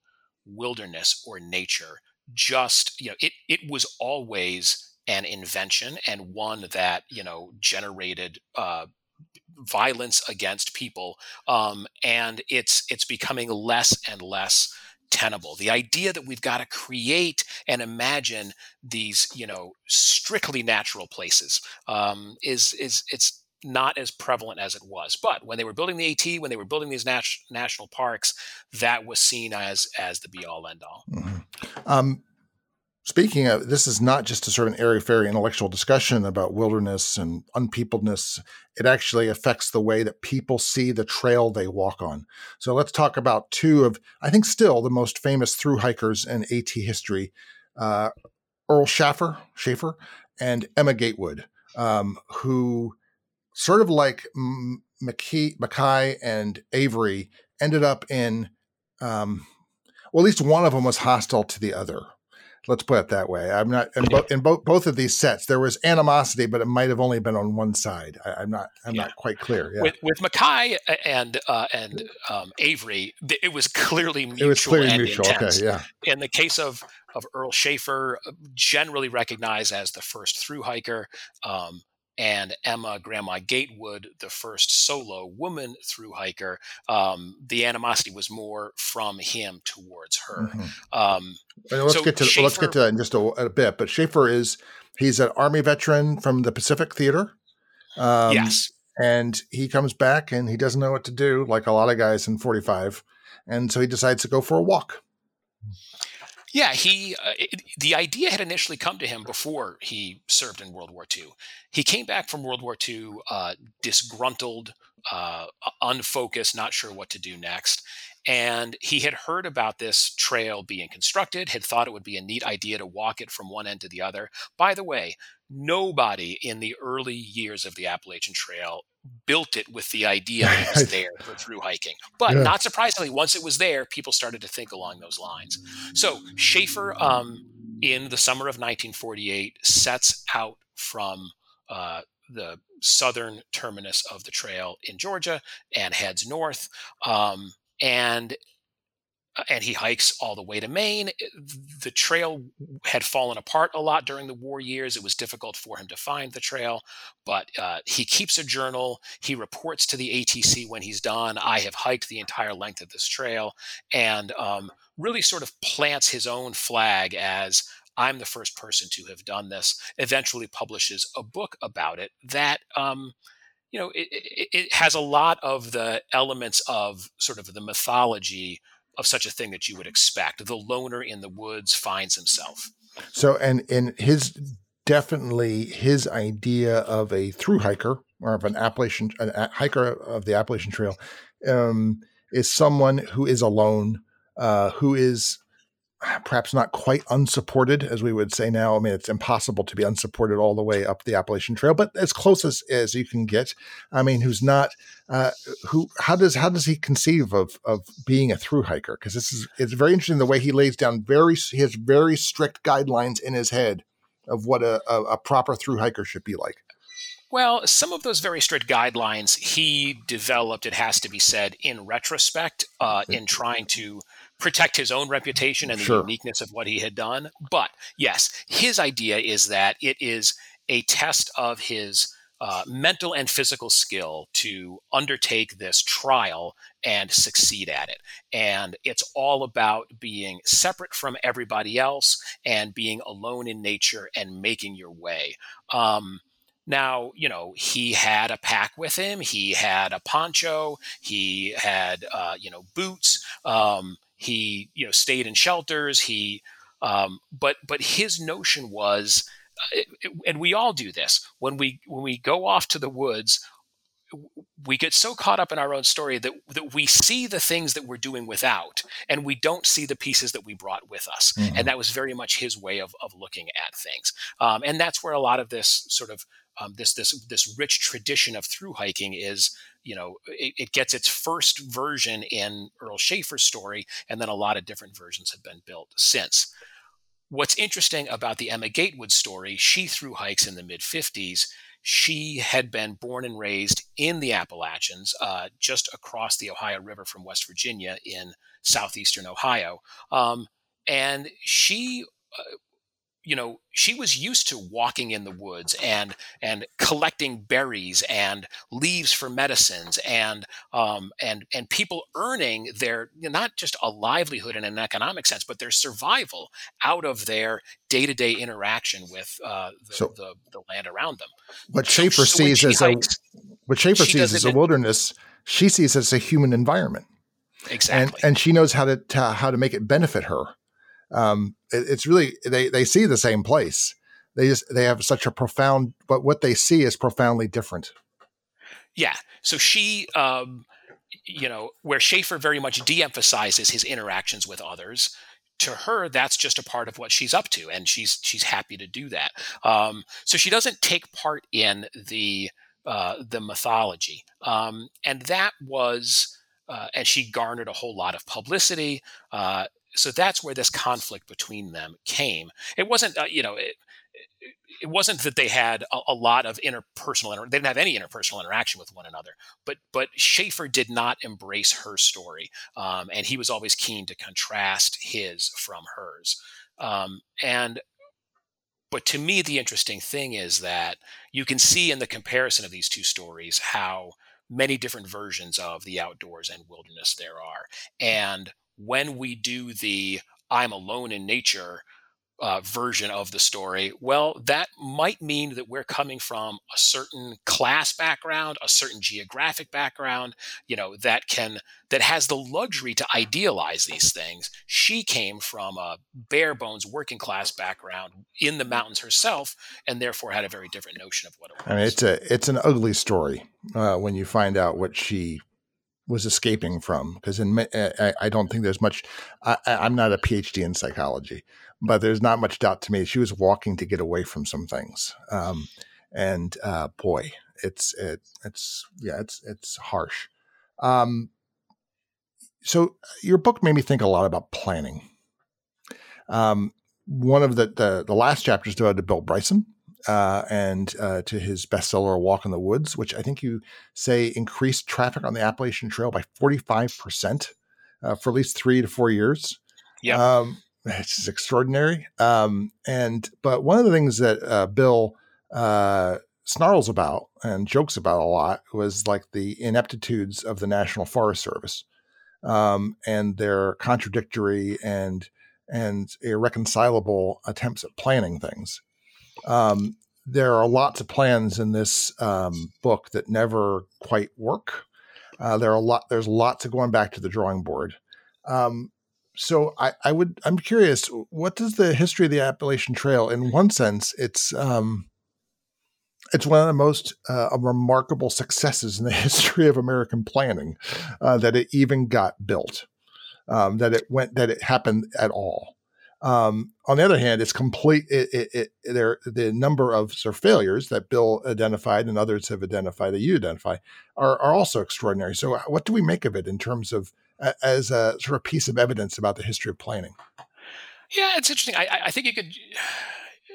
Speaker 2: wilderness or nature just, you know, it, it was always an invention and one that, you know, generated uh, violence against people, um, and it's it's becoming less and less tenable. The idea that we've got to create and imagine these, you know, strictly natural places um, is is it's not as prevalent as it was. But when they were building the AT, when they were building these nat- national parks, that was seen as as the be all end all. Mm-hmm.
Speaker 1: Um, Speaking of, this is not just a sort of an airy fairy intellectual discussion about wilderness and unpeopledness. It actually affects the way that people see the trail they walk on. So let's talk about two of, I think, still the most famous through hikers in AT history uh, Earl Shaffer, Schaefer and Emma Gatewood, um, who sort of like McKee, MacKaye and Avery ended up in, um, well, at least one of them was hostile to the other Let's put it that way. I'm not in, bo- in both both of these sets. There was animosity, but it might have only been on one side. I, am not. I'm yeah. not quite clear.
Speaker 2: Yeah. With, with MacKaye and uh, and um, Avery, it was clearly mutual.
Speaker 1: It was clearly
Speaker 2: mutual.
Speaker 1: Intense. Okay, yeah.
Speaker 2: In the case of of Earl Shaffer, uh, generally recognized as the first through hiker. Um, and Emma Grandma Gatewood, the first solo woman through hiker, um, the animosity was more from him towards her. Mm-hmm. Um,
Speaker 1: let's so get to Shaffer, let's get to that in just a, a, bit. But Shaffer is he's an army veteran from the Pacific Theater.
Speaker 2: Um, yes,
Speaker 1: and he comes back and he doesn't know what to do, like a lot of guys in forty five, and so he decides to go for a walk.
Speaker 2: Yeah, he uh, it, the idea had initially come to him before he served in World War II. He came back from World War II uh, disgruntled, uh, unfocused, not sure what to do next. And he had heard about this trail being constructed, had thought it would be a neat idea to walk it from one end to the other. By the way, nobody in the early years of the Appalachian Trail built it with the idea that it was there for through hiking. But yeah. not surprisingly, once it was there, people started to think along those lines. So Shaffer, um, in the summer of 1948, sets out from uh, the southern terminus of the trail in Georgia and heads north. Um, and and he hikes all the way to Maine. The trail had fallen apart a lot during the war years. It was difficult for him to find the trail, but uh, he keeps a journal. He reports to the ATC when he's done. I have hiked the entire length of this trail, and um, really sort of plants his own flag as I'm the first person to have done this. Eventually, publishes a book about it that. Um, you know, it, it, it has a lot of the elements of sort of the mythology of such a thing that you would expect. The loner in the woods finds himself.
Speaker 1: So, and in his definitely his idea of a through hiker or of an Appalachian a hiker of the Appalachian Trail um, is someone who is alone, uh, who is perhaps not quite unsupported, as we would say now. I mean, it's impossible to be unsupported all the way up the Appalachian Trail, but as close as, as you can get. I mean, who's not uh, who? How does how does he conceive of of being a through hiker? Because this is it's very interesting the way he lays down very he has very strict guidelines in his head of what a, a, a proper through hiker should be like.
Speaker 2: Well, some of those very strict guidelines he developed, it has to be said, in retrospect, uh, in trying to protect his own reputation and the sure. uniqueness of what he had done. But yes, his idea is that it is a test of his uh, mental and physical skill to undertake this trial and succeed at it. And it's all about being separate from everybody else and being alone in nature and making your way. Um, now, you know, he had a pack with him. He had a poncho. He had, uh, you know, boots. Um, he, you know, stayed in shelters. He, um, but but his notion was, uh, and we all do this when we when we go off to the woods. We get so caught up in our own story that that we see the things that we're doing without, and we don't see the pieces that we brought with us. Mm-hmm. And that was very much his way of of looking at things. Um, and that's where a lot of this sort of um, this this this rich tradition of through hiking is you know it, it, gets its first version in Earl Shaffer's story, and then a lot of different versions have been built since. What's interesting about the Emma Gatewood story, she through hikes in the mid 50s. She had been born and raised in the Appalachians, uh, just across the Ohio River from West Virginia in southeastern Ohio. Um, and she uh, you know she was used to walking in the woods and and collecting berries and leaves for medicines and um, and and people earning their not just a livelihood in an economic sense but their survival out of their day-to-day interaction with uh, the, so, the, the, land around them.
Speaker 1: What Shaffer so sees as hikes, a what Shaffer sees as a wilderness she sees as a human environment.
Speaker 2: Exactly.
Speaker 1: and, and she knows how to, to how to make it benefit her um, it, it's really they they see the same place. They just they have such a profound, but what they see is profoundly different.
Speaker 2: Yeah. So she, um, you know, where Shaffer very much de-emphasizes his interactions with others. To her, that's just a part of what she's up to, and she's she's happy to do that. Um, so she doesn't take part in the uh, the mythology, um, and that was, uh, and she garnered a whole lot of publicity. Uh, so that's where this conflict between them came. It wasn't, uh, you know, it, it wasn't that they had a, a lot of interpersonal inter- they didn't have any interpersonal interaction with one another but but Shaffer did not embrace her story um, and he was always keen to contrast his from hers um, and but to me the interesting thing is that you can see in the comparison of these two stories how many different versions of the outdoors and wilderness there are and when we do the i'm alone in nature uh, version of the story, well, that might mean that we're coming from a certain class background, a certain geographic background, you know, that can that has the luxury to idealize these things. She came from a bare bones working class background in the mountains herself, and therefore had a very different notion of what it was.
Speaker 1: I mean, it's a it's an ugly story uh, when you find out what she was escaping from because in I, I, don't think there's much I, am not a phd in psychology but there's not much doubt to me she was walking to get away from some things. Um, and uh, boy, it's it, it's yeah, it's it's harsh. Um, so your book made me think a lot about planning. Um, one of the, the, the last chapters devoted to Bill Bryson uh, and uh, to his bestseller "A Walk in the Woods," which I think you say increased traffic on the Appalachian Trail by forty five percent uh, for at least three to four years.
Speaker 2: Yeah. Um,
Speaker 1: it's extraordinary. Um, and but one of the things that uh, Bill uh, snarls about and jokes about a lot was like the ineptitudes of the National Forest Service um, and their contradictory and and irreconcilable attempts at planning things. Um, there are lots of plans in this um, book that never quite work. Uh, there are a lot. There's lots of going back to the drawing board. Um, so I, I would I'm curious, what does the history of the Appalachian Trail? In one sense, it's um, it's one of the most uh, remarkable successes in the history of American planning uh, that it even got built, um, that it went, that it happened at all. Um, on the other hand, it's complete. It, it, it, there, the number of sort of failures that Bill identified and others have identified that you identify are, are also extraordinary. So, what do we make of it in terms of as a sort of piece of evidence about the history of planning.
Speaker 2: Yeah, it's interesting. I, I think you could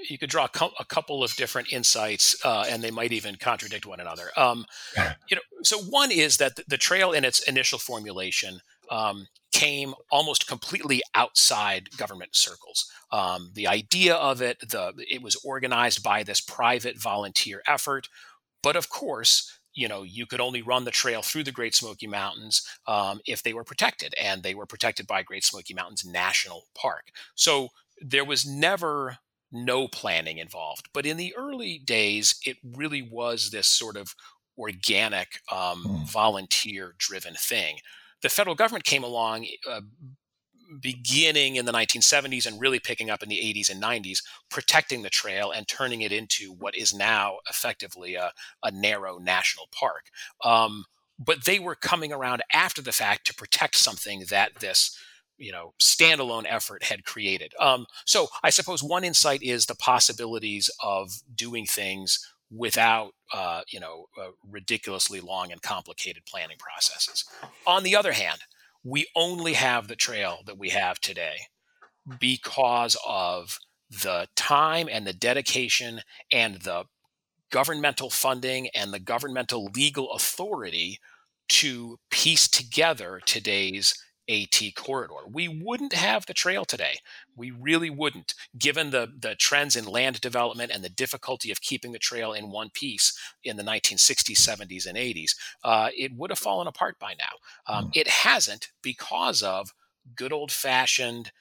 Speaker 2: you could draw a, co- a couple of different insights, uh, and they might even contradict one another. Um, you know, so one is that the trail in its initial formulation um, came almost completely outside government circles. Um, the idea of it, the it was organized by this private volunteer effort, but of course, you know you could only run the trail through the Great Smoky Mountains um, if they were protected, and they were protected by Great Smoky Mountains National Park. So there was never no planning involved. But in the early days, it really was this sort of organic, um, mm. volunteer driven thing. The federal government came along uh, beginning in the 1970s and really picking up in the 80s and 90s, protecting the trail and turning it into what is now effectively a, a narrow national park. Um, but they were coming around after the fact to protect something that this you know standalone effort had created um, so i suppose one insight is the possibilities of doing things without uh, you know uh, ridiculously long and complicated planning processes. On the other hand we only have the trail that we have today because of the time and the dedication and the governmental funding and the governmental legal authority to piece together today's AT corridor. We wouldn't have the trail today. We really wouldn't, given the, the trends in land development and the difficulty of keeping the trail in one piece in the 1960s, 70s, and 80s. Uh, it would have fallen apart by now. Um, mm. It hasn't because of good old fashioned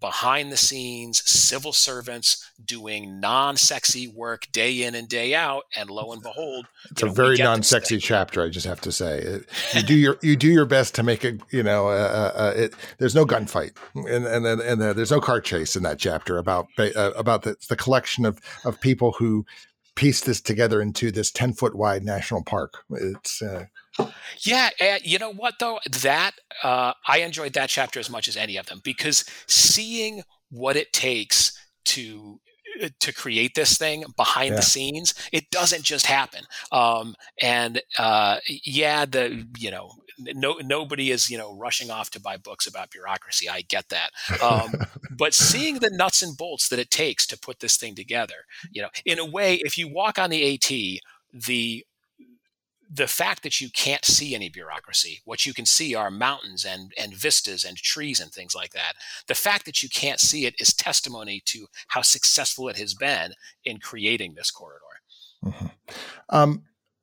Speaker 2: behind the scenes civil servants doing non-sexy work day in and day out. And lo and behold
Speaker 1: it's a know, very non-sexy chapter i just have to say. You do your you do your best to make it you know uh, uh, uh it, there's no gunfight. And and and, and uh, there's no car chase in that chapter about uh, about the, the collection of of people who piece this together into this 10 foot wide national park. It's uh,
Speaker 2: yeah, you know what though? That uh, I enjoyed that chapter as much as any of them because seeing what it takes to uh, to create this thing behind yeah. the scenes. It doesn't just happen. Um, and uh, yeah, the you know no nobody is you know rushing off to buy books about bureaucracy. I get that, um, but seeing the nuts and bolts that it takes to put this thing together, you know, in a way, if you walk on the AT, the the fact that you can't see any bureaucracy, what you can see are mountains and, and vistas and trees and things like that. The fact that you can't see it is testimony to how successful it has been in creating this corridor.
Speaker 1: Mm-hmm. Um,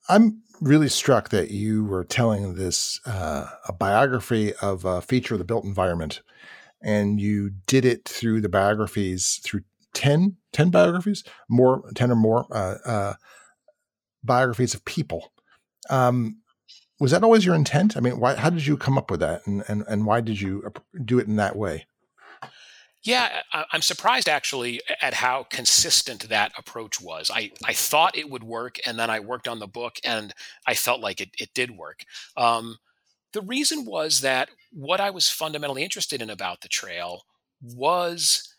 Speaker 1: I'm really struck that you were telling this uh, a biography of a feature of the built environment, and you did it through the biographies through 10, 10 biographies, more, 10 or more uh, uh, biographies of people um, was that always your intent? I mean, why? How did you come up with that, and and and why did you do it in that way?
Speaker 2: Yeah, I'm surprised actually at how consistent that approach was. I, I thought it would work, and then I worked on the book, and I felt like it, it did work. Um, the reason was that what I was fundamentally interested in about the trail was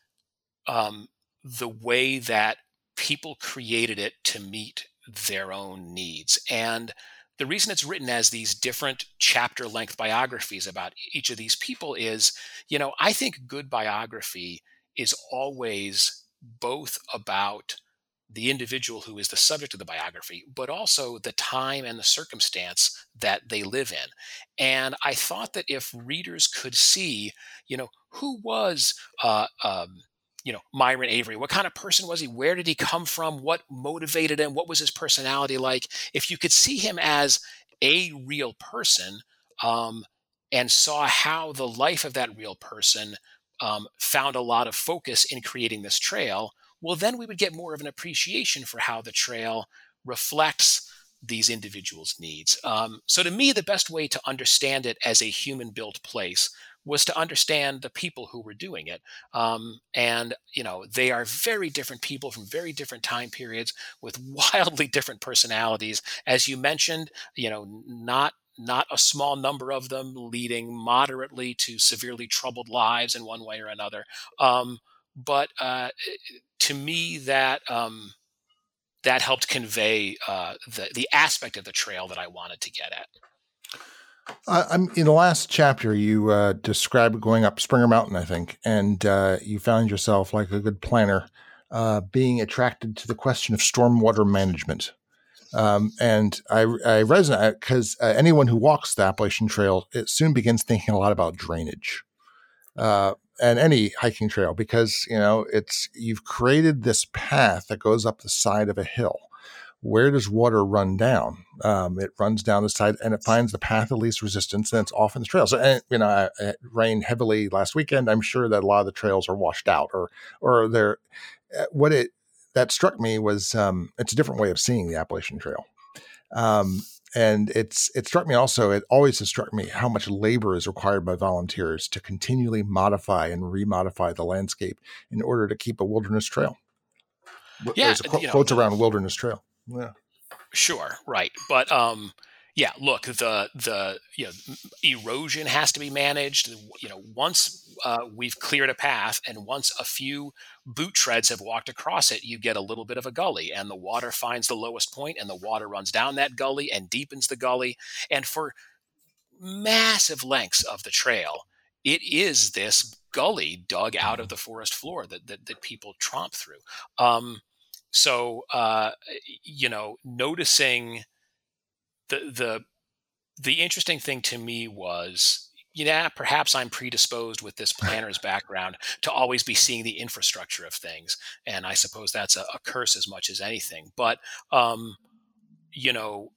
Speaker 2: um, the way that people created it to meet their own needs. And the reason it's written as these different chapter length biographies about each of these people is, you know, I think good biography is always both about the individual who is the subject of the biography, but also the time and the circumstance that they live in. And I thought that if readers could see, you know, who was uh, um, you know Myron Avery. What kind of person was he? Where did he come from? What motivated him? What was his personality like? If you could see him as a real person um, and saw how the life of that real person um, found a lot of focus in creating this trail, well, then we would get more of an appreciation for how the trail reflects these individuals' needs. Um, so, to me, the best way to understand it as a human built place was to understand the people who were doing it. Um, and, you know, they are very different people from very different time periods with wildly different personalities. As you mentioned, you know, not not a small number of them leading moderately to severely troubled lives in one way or another. Um, but uh, to me, that um, that helped convey uh, the the aspect of the trail that I wanted to get at.
Speaker 1: Uh, in the last chapter. You uh, described going up Springer Mountain, I think, and uh, you found yourself, like a good planner, uh, being attracted to the question of stormwater management. Um, and I, I resonate because uh, anyone who walks the Appalachian Trail it soon begins thinking a lot about drainage, uh, and any hiking trail because you know it's you've created this path that goes up the side of a hill where does water run down? Um, it runs down the side and it finds the path of least resistance, and it's often the trail. So, and, you know, it rained heavily last weekend. I'm sure that a lot of the trails are washed out, or or they're. Uh, what it that struck me was um, it's a different way of seeing the Appalachian Trail. Um, and it's it struck me also it always has struck me how much labor is required by volunteers to continually modify and remodify the landscape in order to keep a wilderness trail yeah, there's a quote, you know, quotes around wilderness trail yeah.
Speaker 2: Sure, right. But um yeah, look, the the you know erosion has to be managed. You know, once uh, we've cleared a path, and once a few boot treads have walked across it, you get a little bit of a gully, and the water finds the lowest point, and the water runs down that gully and deepens the gully. And for massive lengths of the trail, it is this gully dug out of the forest floor that that, that people tromp through. Um, so, uh, you know, noticing the the the interesting thing to me was yeah, perhaps I'm predisposed with this planner's background to always be seeing the infrastructure of things, and I suppose that's a, a curse as much as anything. But um, you know,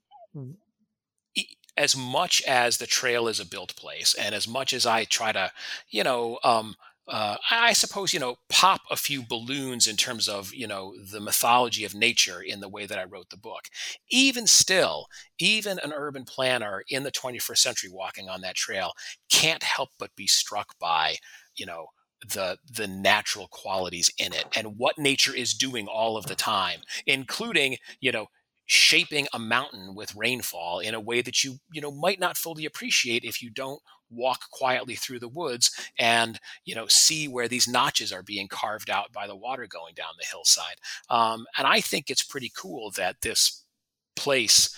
Speaker 2: as much as the trail is a built place, and as much as I try to, you know, um, uh, I suppose you know pop a few balloons in terms of you know the mythology of nature in the way that I wrote the book. Even still, even an urban planner in the 21st century walking on that trail can't help but be struck by you know the the natural qualities in it and what nature is doing all of the time, including you know shaping a mountain with rainfall in a way that you you know might not fully appreciate if you don't walk quietly through the woods and you know see where these notches are being carved out by the water going down the hillside. Um, and I think it's pretty cool that this place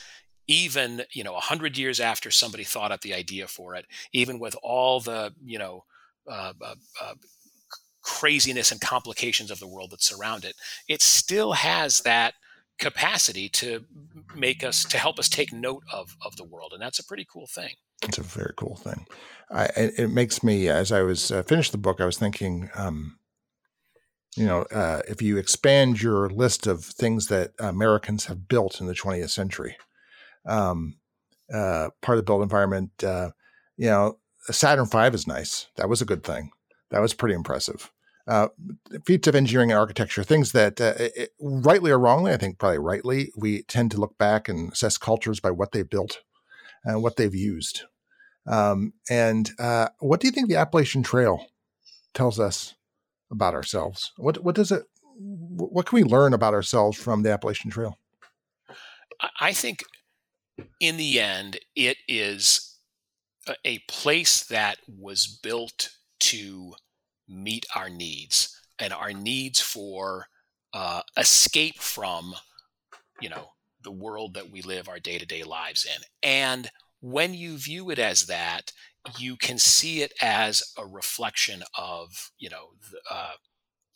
Speaker 2: even you know a hundred years after somebody thought up the idea for it, even with all the you know uh, uh, uh, craziness and complications of the world that surround it, it still has that capacity to make us to help us take note of of the world, and that's a pretty cool thing.
Speaker 1: It's a very cool thing. I, it makes me, as I was uh, finished the book, I was thinking, um, you know, uh, if you expand your list of things that Americans have built in the 20th century, um, uh, part of the built environment, uh, you know, Saturn V is nice. That was a good thing. That was pretty impressive. Uh, feats of engineering and architecture, things that, uh, it, rightly or wrongly, I think probably rightly, we tend to look back and assess cultures by what they've built and what they've used. Um, and uh, what do you think the Appalachian Trail tells us about ourselves? What what does it? What can we learn about ourselves from the Appalachian Trail?
Speaker 2: I think, in the end, it is a place that was built to meet our needs and our needs for uh, escape from, you know, the world that we live our day to day lives in. And when you view it as that, you can see it as a reflection of, you know, the, uh,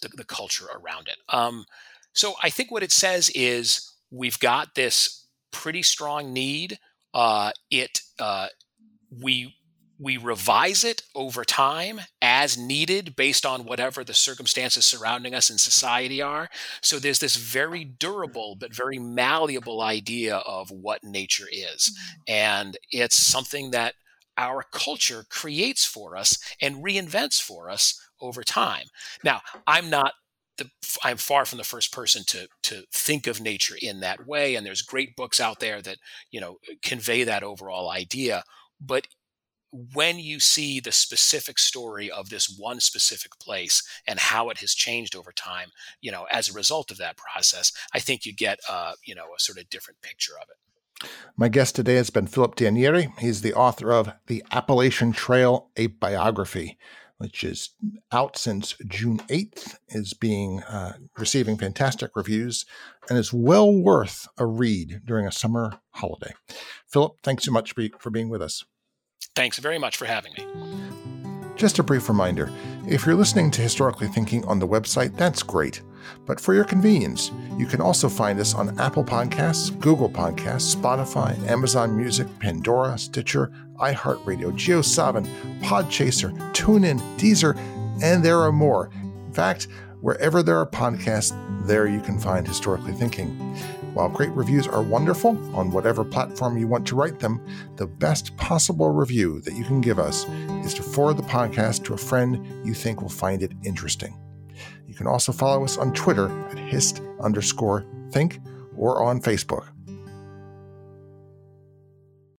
Speaker 2: the, the culture around it. Um, so I think what it says is we've got this pretty strong need. Uh, it uh, we we revise it over time as needed based on whatever the circumstances surrounding us in society are. So there's this very durable but very malleable idea of what nature is. Mm-hmm. And it's something that our culture creates for us and reinvents for us over time. Now, I'm not the, I'm far from the first person to to think of nature in that way and there's great books out there that, you know, convey that overall idea, but when you see the specific story of this one specific place and how it has changed over time, you know, as a result of that process, I think you get, uh, you know, a sort of different picture of it.
Speaker 1: My guest today has been Philip D'Anieri. He's the author of The Appalachian Trail, a biography, which is out since June 8th, is being uh, receiving fantastic reviews, and is well worth a read during a summer holiday. Philip, thanks so much for being with us.
Speaker 2: Thanks very much for having me.
Speaker 1: Just a brief reminder if you're listening to Historically Thinking on the website, that's great. But for your convenience, you can also find us on Apple Podcasts, Google Podcasts, Spotify, Amazon Music, Pandora, Stitcher, iHeartRadio, JioSaavn, Podchaser, TuneIn, Deezer, and there are more. In fact, wherever there are podcasts, there you can find Historically Thinking. While great reviews are wonderful on whatever platform you want to write them, the best possible review that you can give us is to forward the podcast to a friend you think will find it interesting. You can also follow us on Twitter at hist underscore think or on Facebook.